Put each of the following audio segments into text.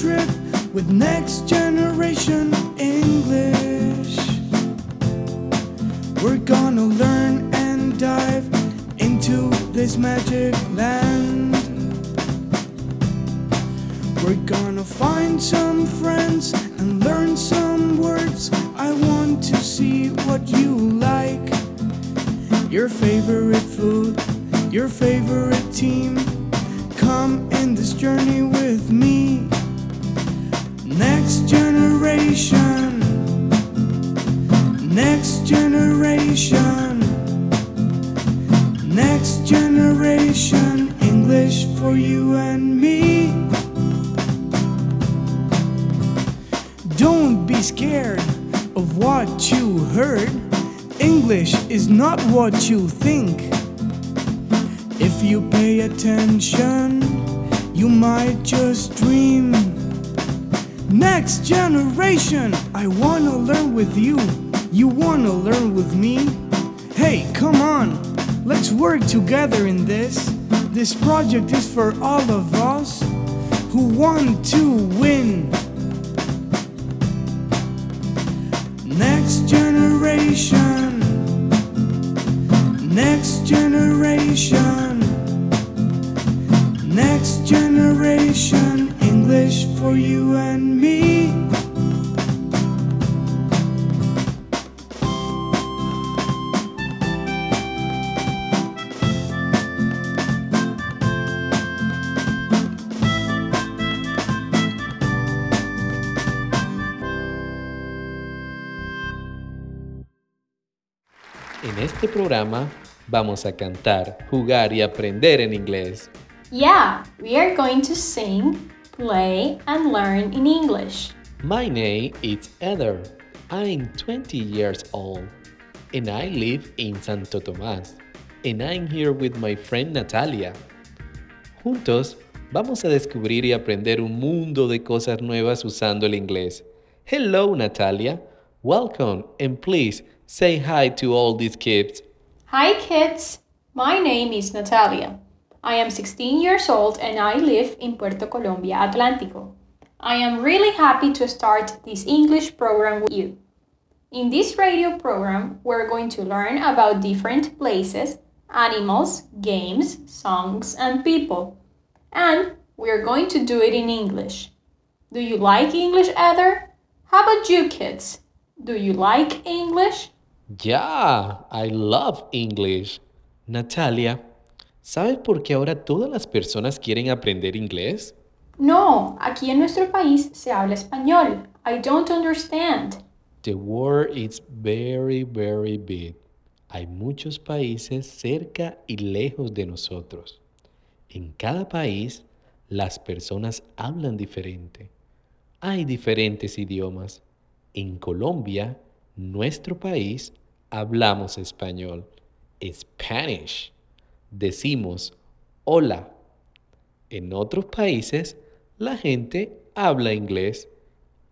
trip with next generation English. We're gonna learn and dive into this magic land. We're gonna find some friends and learn some words. I want to see what you like. Your favorite food, your favorite team. Come in this journey with me. Next generation. Next generation. Next generation. English for you and me. Don't be scared of what you heard. English is not what you think. If you pay attention, you might just dream. Next generation, I wanna learn with you. You wanna learn with me? Hey, come on, let's work together in this. This project is for all of us who want to win. Next generation. Next generation. Next generation. English for you and me. En este programa vamos a cantar, jugar y aprender en inglés. Yeah, we are going to sing, play, and learn in English. My name is Heather. I'm 20 years old and I live in Santo Tomás. And I'm here with my friend Natalia. Juntos vamos a descubrir y aprender un mundo de cosas nuevas usando el inglés. Hello Natalia. Welcome and please say hi to all these kids. Hi, kids. My name is Natalia. I am 16 years old and I live in Puerto Colombia, Atlántico. I am really happy to start this English program with you. In this radio program, we're going to learn about different places, animals, games, songs, and people. And we're going to do it in English. Do you like English, Heather? How about you, kids? Do you like English? Yeah, I love English. Natalia, ¿sabes por qué ahora todas las personas quieren aprender inglés? No, aquí en nuestro país se habla español. I don't understand. The world is very, very big. Hay muchos países cerca y lejos de nosotros. En cada país, las personas hablan diferente. Hay diferentes idiomas. En Colombia, nuestro país, hablamos español. Spanish. Decimos hola. En otros países, la gente habla inglés.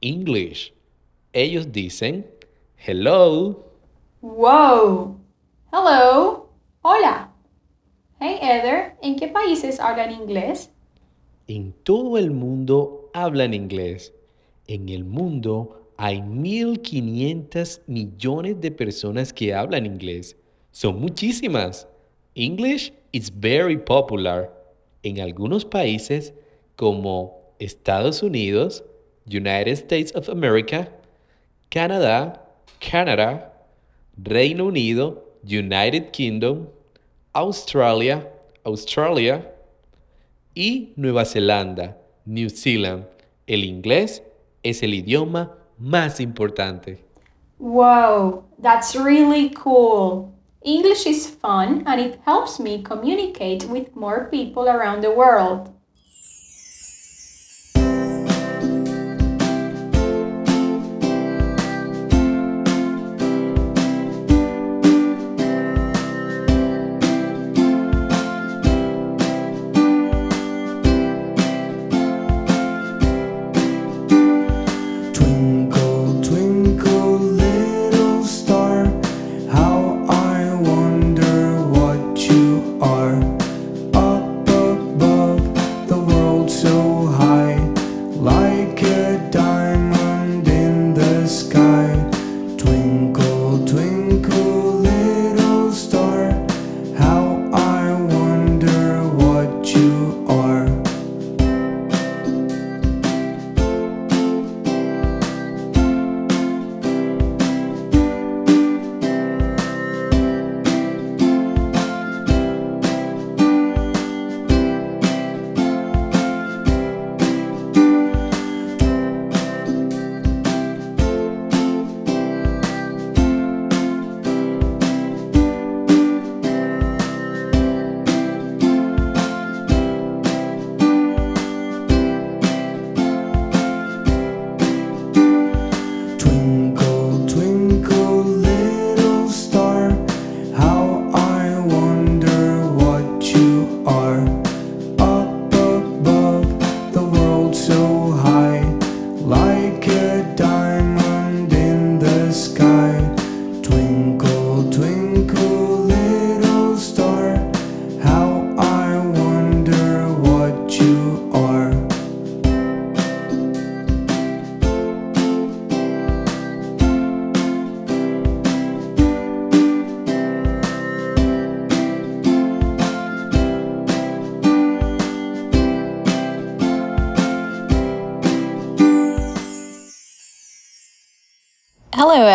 English. Ellos dicen hello. Wow. Hello. Hola. Hey, Heather, ¿en qué países hablan inglés? En todo el mundo hablan inglés. En el mundo hay 1.500 millones de personas que hablan inglés. Son muchísimas. English is very popular. En algunos países como Estados Unidos, United States of America, Canadá, Canadá, Reino Unido, United Kingdom, Australia, Australia y Nueva Zelanda, New Zealand. El inglés es el idioma más importante. Wow, that's really cool. English is fun and it helps me communicate with more people around the world.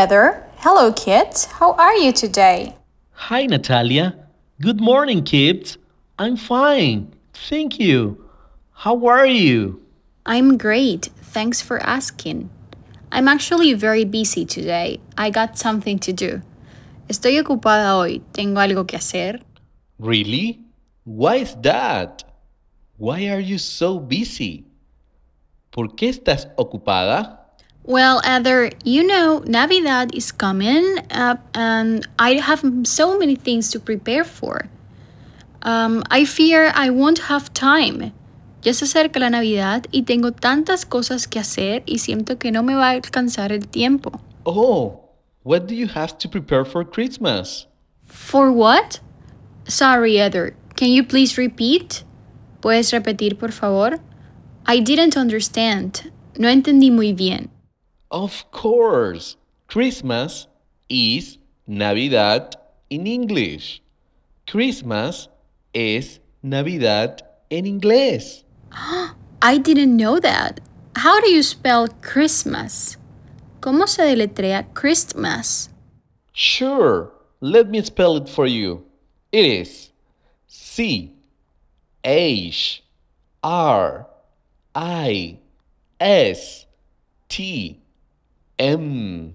Hello, Hello, kids. How are you today? Hi, Natalia. Good morning, kids. I'm fine. Thank you. How are you? I'm great. Thanks for asking. I'm actually very busy today. I got something to do. Estoy ocupada hoy. Tengo algo que hacer. Really? Why is that? Why are you so busy? ¿Por qué estás ocupada? Well, Heather, you know, Navidad is coming up and I have so many things to prepare for. Um, I fear I won't have time. Ya se acerca la Navidad y tengo tantas cosas que hacer y siento que no me va a alcanzar el tiempo. Oh, what do you have to prepare for Christmas? For what? Sorry, Heather. Can you please repeat? ¿Puedes repetir, por favor? I didn't understand. No entendí muy bien. Of course, Christmas is Navidad in English. Christmas es Navidad en inglés. I didn't know that. How do you spell Christmas? ¿Cómo se deletrea Christmas? Sure, let me spell it for you. It is C H R I S T M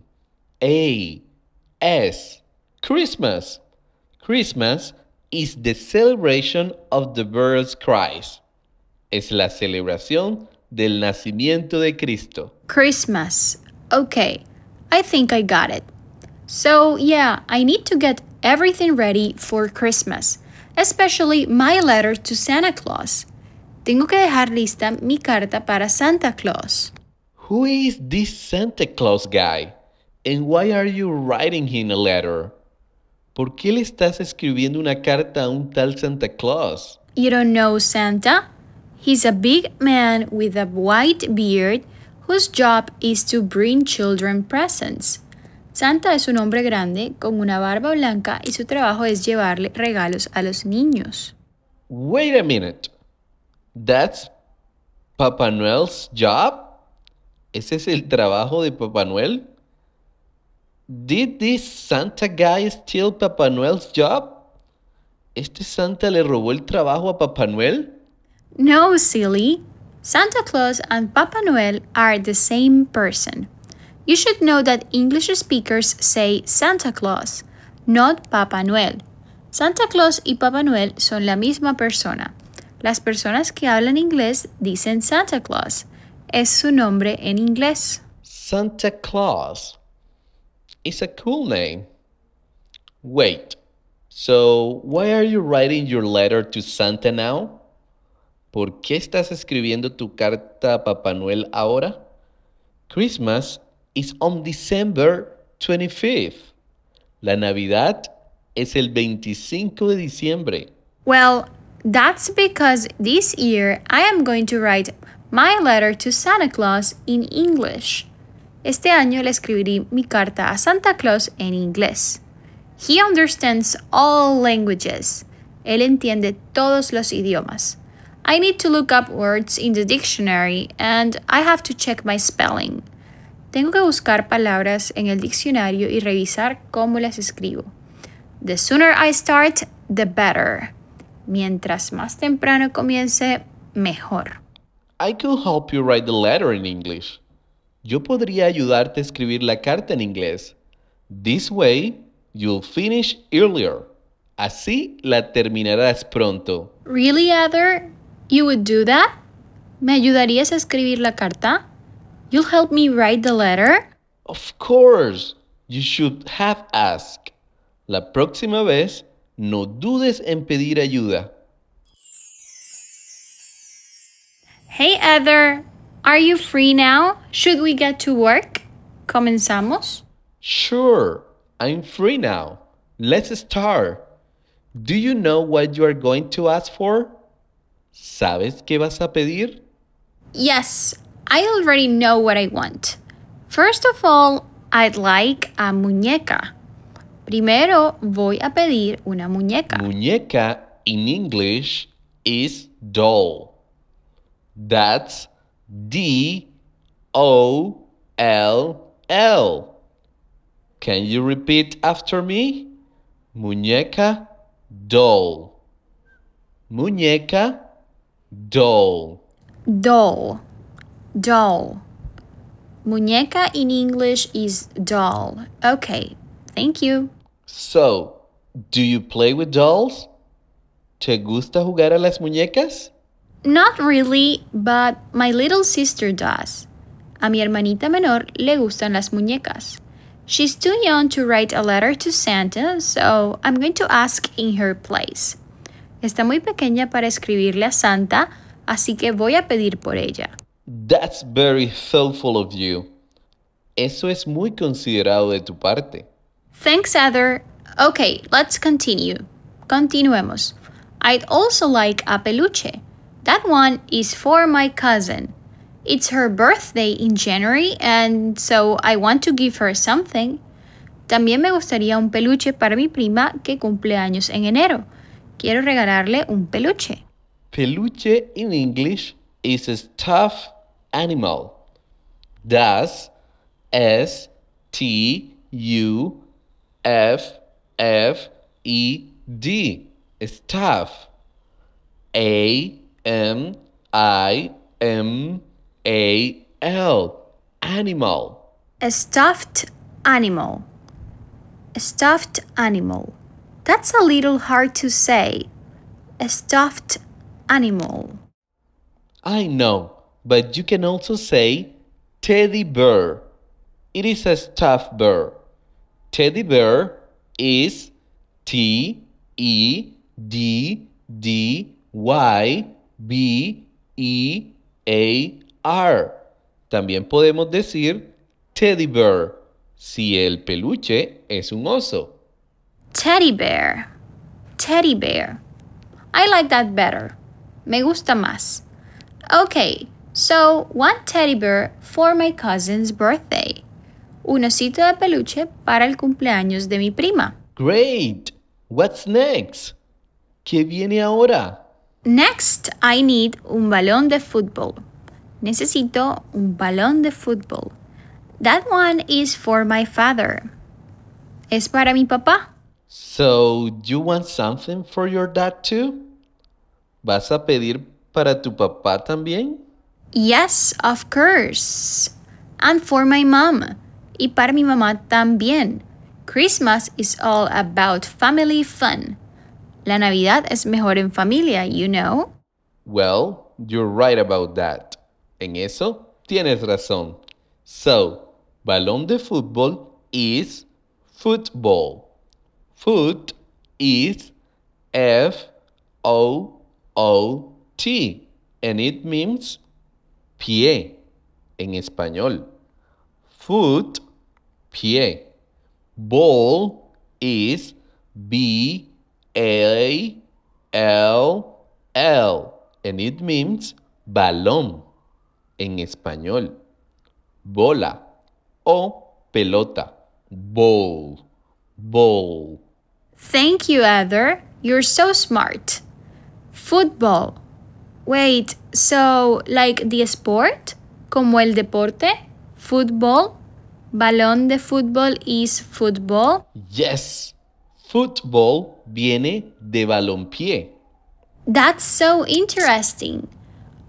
A S. Christmas. Christmas is the celebration of the birth Christ. Es la celebración del nacimiento de Cristo. Christmas. Okay, I think I got it. So, yeah, I need to get everything ready for Christmas, especially my letter to Santa Claus. Tengo que dejar lista mi carta para Santa Claus. Who is this Santa Claus guy? And why are you writing him a letter? ¿Por qué le estás escribiendo una carta a un tal Santa Claus? You don't know Santa? He's a big man with a white beard whose job is to bring children presents. Santa es un hombre grande con una barba blanca y su trabajo es llevarle regalos a los niños. Wait a minute. That's Papa Noel's job? ¿Ese es el trabajo de Papá Noel? Did this Santa guy steal Papa Noel's job? ¿Este Santa le robó el trabajo a Papá Noel? No, silly. Santa Claus and Papa Noel are the same person. You should know that English speakers say Santa Claus, not Papa Noel. Santa Claus y Papa Noel son la misma persona. Las personas que hablan inglés dicen Santa Claus. Es su nombre en inglés. Santa Claus is a cool name. Wait, so why are you writing your letter to Santa now? ¿Por qué estás escribiendo tu carta a Papá Noel ahora? Christmas is on December 25th. La Navidad es el 25 de diciembre. Well, that's because this year I am going to write my letter to Santa Claus in English. Este año le escribiré mi carta a Santa Claus en inglés. He understands all languages. Él entiende todos los idiomas. I need to look up words in the dictionary and I have to check my spelling. Tengo que buscar palabras en el diccionario y revisar cómo las escribo. The sooner I start, the better. Mientras más temprano comience, mejor. I could help you write the letter in English. Yo podría ayudarte a escribir la carta en inglés. This way, you'll finish earlier. Así la terminarás pronto. Really, Heather? You would do that? ¿Me ayudarías a escribir la carta? You'll help me write the letter? Of course, you should have asked. La próxima vez, no dudes en pedir ayuda. Hey, Heather. Are you free now? Should we get to work? ¿Comenzamos? Sure, I'm free now. Let's start. Do you know what you are going to ask for? ¿Sabes qué vas a pedir? Yes, I already know what I want. First of all, I'd like a muñeca. Primero voy a pedir una muñeca. Muñeca in English is doll. That's D O L L. Can you repeat after me? Muñeca, doll. Muñeca, doll. Doll. Doll. Muñeca in English is doll. Okay, thank you. So, do you play with dolls? ¿Te gusta jugar a las muñecas? Not really, but my little sister does. A mi hermanita menor le gustan las muñecas. She's too young to write a letter to Santa, so I'm going to ask in her place. Está muy pequeña para escribirle a Santa, así que voy a pedir por ella. That's very thoughtful of you. Eso es muy considerado de tu parte. Thanks, Heather. Okay, let's continue. Continuemos. I'd also like a peluche. That one is for my cousin. It's her birthday in January, and so I want to give her something. También me gustaría un peluche para mi prima que cumple años en enero. Quiero regalarle un peluche. Peluche in English is a stuffed animal. Das S T U F F E D. Stuff. A M I M A L. Animal. A stuffed animal. A stuffed animal. That's a little hard to say. A stuffed animal. I know, but you can also say teddy bear. It is a stuffed bear. Teddy bear is T E D D Y B E A R. También podemos decir teddy bear si el peluche es un oso. Teddy bear. Teddy bear. I like that better. Me gusta más. Okay, so one teddy bear for my cousin's birthday. Un osito de peluche para el cumpleaños de mi prima. Great! What's next? ¿Qué viene ahora? Next, I need un balón de fútbol. Necesito un balón de fútbol. That one is for my father. Es para mi papá. So, you want something for your dad too? ¿Vas a pedir para tu papá también? Yes, of course. And for my mom. Y para mi mamá también. Christmas is all about family fun. La Navidad es mejor en familia, you know? Well, you're right about that. En eso tienes razón. So, balón de fútbol is football. Foot is F O O T and it means pie en español. Foot, pie. Ball is B A L L and it means balón en español. Bola o pelota. Ball. Ball. Thank you, Heather. You're so smart. Football. Wait, so like the sport? Como el deporte? Football? Balón de fútbol is football? Yes. Football viene de balompié. That's so interesting.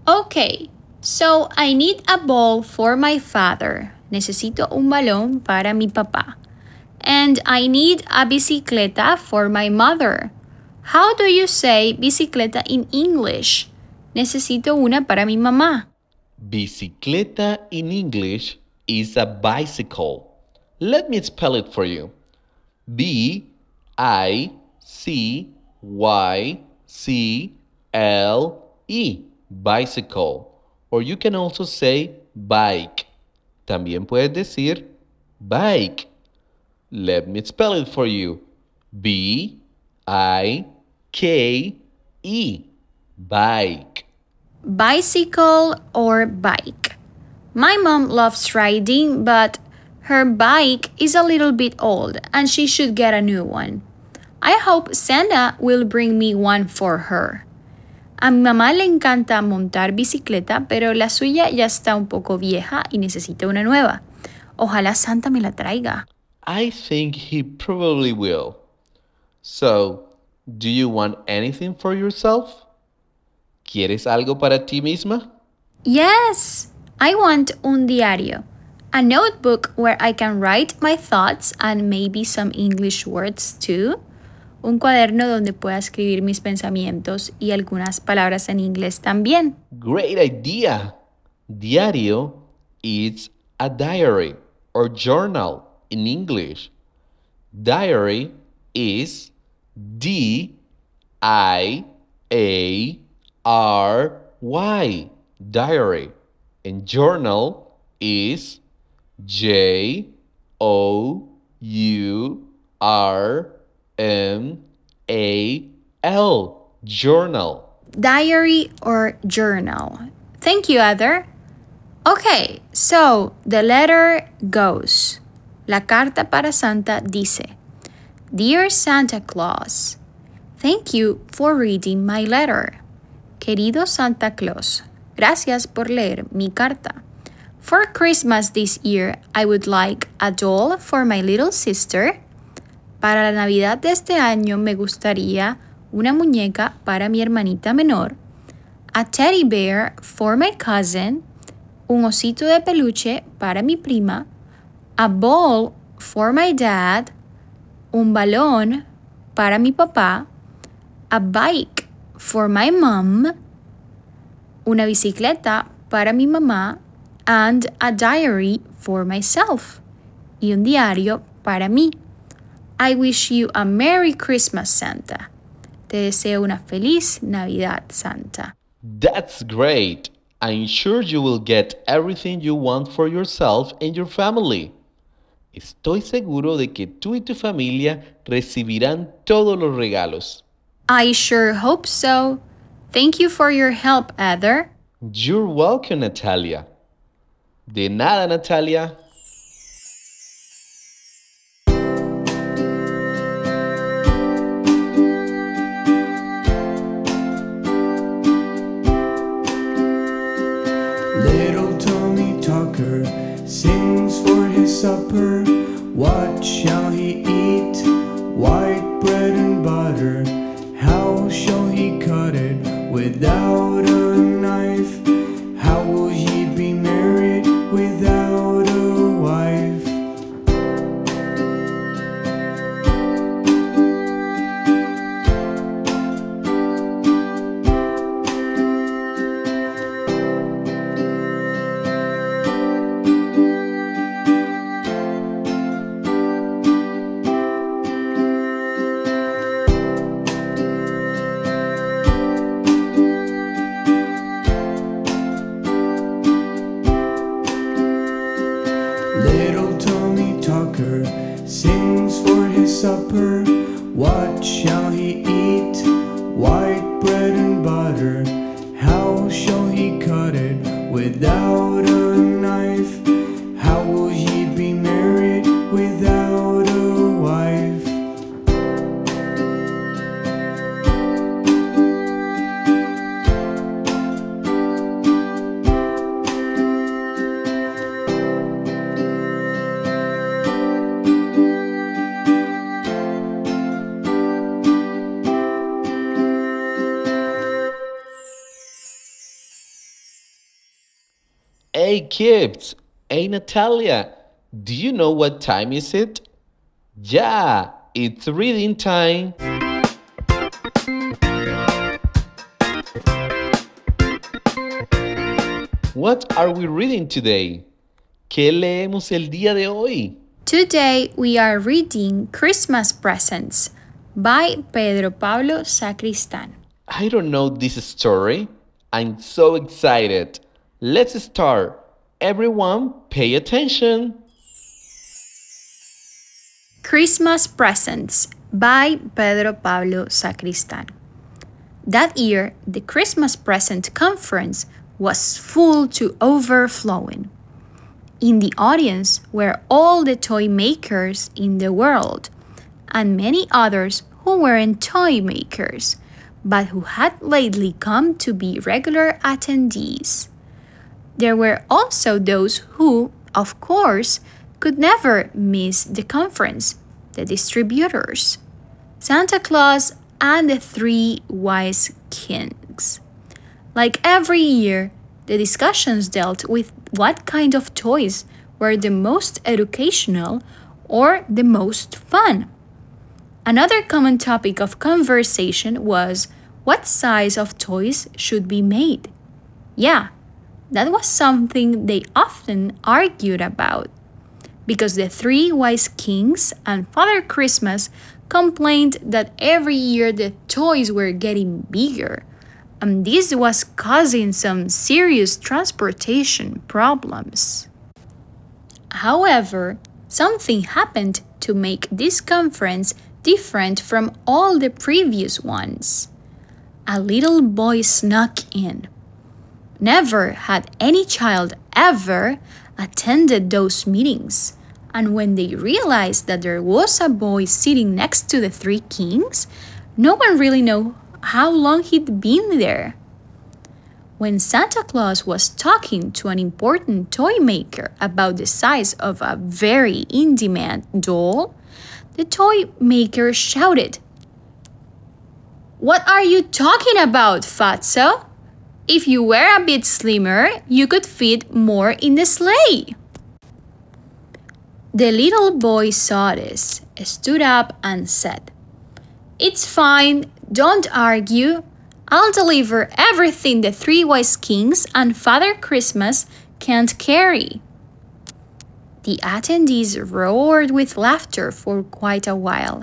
Okay, so I need a ball for my father. Necesito un balón para mi papá. And I need a bicicleta for my mother. How do you say bicicleta in English? Necesito una para mi mamá. Bicicleta in English is a bicycle. Let me spell it for you. B I C Y C L E. Bicycle. Or you can also say bike. También puedes decir bike. Let me spell it for you. B I K E. Bike. Bicycle or bike. My mom loves riding, but her bike is a little bit old and she should get a new one. I hope Santa will bring me one for her. A mi mamá le encanta montar bicicleta, pero la suya ya está un poco vieja y necesita una nueva. Ojalá Santa me la traiga. I think he probably will. So, do you want anything for yourself? ¿Quieres algo para ti misma? Yes, I want un diario, a notebook where I can write my thoughts and maybe some English words too. Un cuaderno donde pueda escribir mis pensamientos y algunas palabras en inglés también. Great idea! Diario is a diary or journal in English. Diary is D I A R Y, diary. And journal is J O U R M A L, journal. Diary or journal. Thank you, Heather. Okay, so the letter goes. La carta para Santa dice, Dear Santa Claus, thank you for reading my letter. Querido Santa Claus, gracias por leer mi carta. For Christmas this year, I would like a doll for my little sister. Para la Navidad de este año me gustaría una muñeca para mi hermanita menor, a teddy bear for my cousin, un osito de peluche para mi prima, a ball for my dad, un balón para mi papá, a bike for my mom, una bicicleta para mi mamá, and a diary for myself, y un diario para mí. I wish you a Merry Christmas, Santa. Te deseo una feliz Navidad, Santa. That's great! I'm sure you will get everything you want for yourself and your family. Estoy seguro de que tú y tu familia recibirán todos los regalos. I sure hope so. Thank you for your help, Heather. You're welcome, Natalia. De nada, Natalia. What shall he eat? White bread and butter. How shall he cut it without a Hey kids! Hey Natalia! Do you know what time is it? Yeah, it's reading time! What are we reading today? ¿Qué leemos el día de hoy? Today we are reading Christmas Presents by Pedro Pablo Sacristan. I don't know this story. I'm so excited. Let's start. Everyone, pay attention. Christmas Presents by Pedro Pablo Sacristan. That year, the Christmas present conference was full to overflowing. In the audience were all the toy makers in the world and many others who weren't toy makers, but who had lately come to be regular attendees. There were also those who, of course, could never miss the conference, the distributors, Santa Claus, and the three wise kings. Like every year, the discussions dealt with what kind of toys were the most educational or the most fun. Another common topic of conversation was what size of toys should be made. Yeah, that was something they often argued about because the three wise kings and Father Christmas complained that every year the toys were getting bigger, and this was causing some serious transportation problems. However, something happened to make this conference different from all the previous ones. A little boy snuck in. Never had any child ever attended those meetings. And when they realized that there was a boy sitting next to the three kings, no one really knew how long he'd been there. When Santa Claus was talking to an important toy maker about the size of a very in demand doll, the toy maker shouted, What are you talking about, Fatso? If you were a bit slimmer, you could fit more in the sleigh. The little boy saw this, stood up, and said, It's fine, don't argue. I'll deliver everything the three wise kings and Father Christmas can't carry. The attendees roared with laughter for quite a while,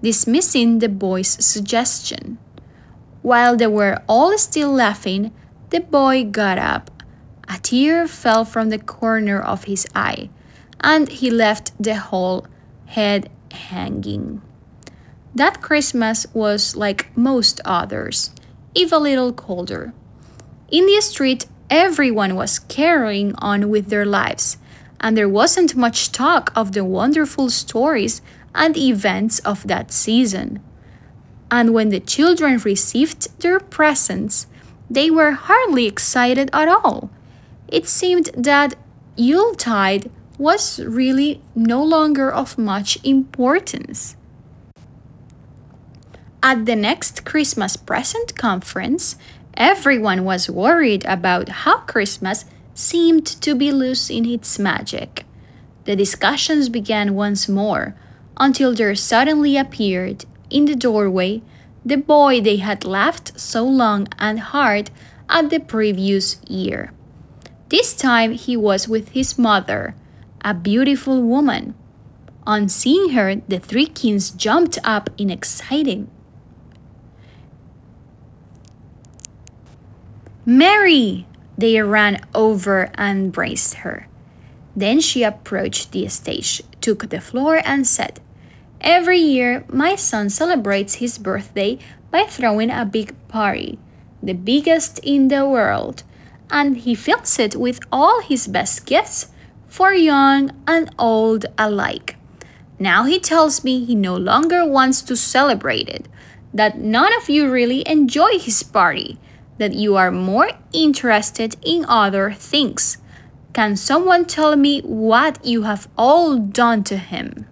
dismissing the boy's suggestion. While they were all still laughing, the boy got up. A tear fell from the corner of his eye and he left the whole head hanging. That Christmas was like most others, if a little colder. In the street, everyone was carrying on with their lives, and there wasn't much talk of the wonderful stories and events of that season. And when the children received their presents, they were hardly excited at all. It seemed that Yuletide was really no longer of much importance. At the next Christmas present conference, everyone was worried about how Christmas seemed to be losing its magic. The discussions began once more until there suddenly appeared in the doorway the boy they had left so long and hard at the previous year. This time he was with his mother, a beautiful woman. On seeing her, the three kings jumped up in excitement. Mary! They ran over and embraced her. Then she approached the stage, took the floor, and said, Every year, my son celebrates his birthday by throwing a big party, the biggest in the world, and he fills it with all his best gifts for young and old alike. Now he tells me he no longer wants to celebrate it, that none of you really enjoy his party, that you are more interested in other things. Can someone tell me what you have all done to him?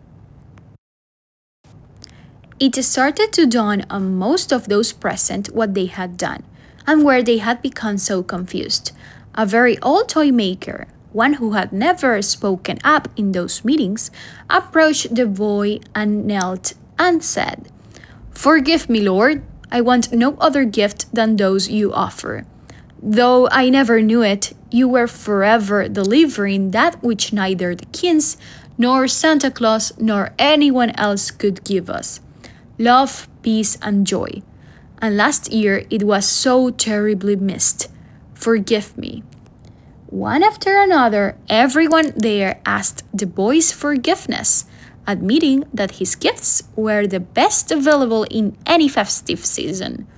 It started to dawn on most of those present what they had done and where they had become so confused. A very old toy maker, one who had never spoken up in those meetings, approached the boy and knelt and said, Forgive me, Lord. I want no other gift than those you offer. Though I never knew it, you were forever delivering that which neither the kings, nor Santa Claus, nor anyone else could give us love, peace, and joy. And last year it was so terribly missed. Forgive me. One after another, everyone there asked the boy's forgiveness, admitting that his gifts were the best available in any festive season.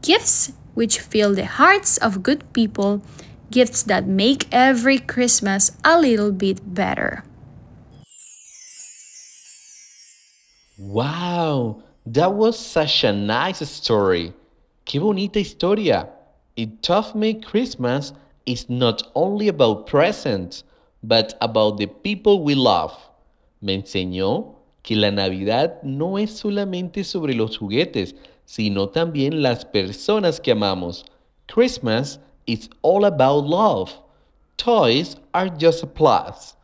Gifts which fill the hearts of good people, gifts that make every Christmas a little bit better. Wow, that was such a nice story. Qué bonita historia. It taught me Christmas is not only about presents, but about the people we love. Me enseñó que la Navidad no es solamente sobre los juguetes, sino también las personas que amamos. Christmas is all about love. Toys are just a plus.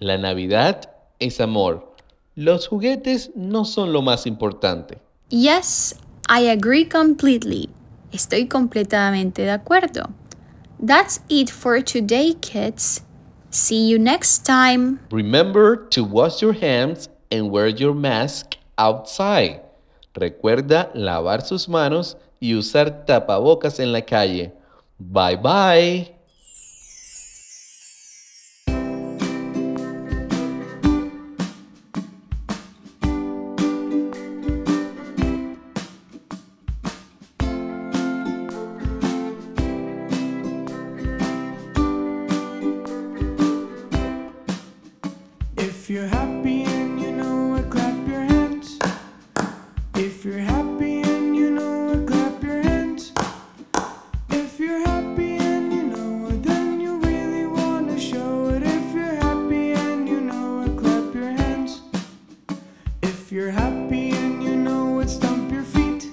La Navidad es amor. Los juguetes no son lo más importante. Yes, I agree completely. Estoy completamente de acuerdo. That's it for today, kids. See you next time. Remember to wash your hands and wear your mask outside. Recuerda lavar sus manos y usar tapabocas en la calle. Bye bye. If you're happy and you know it, stomp your feet.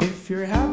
If you're happy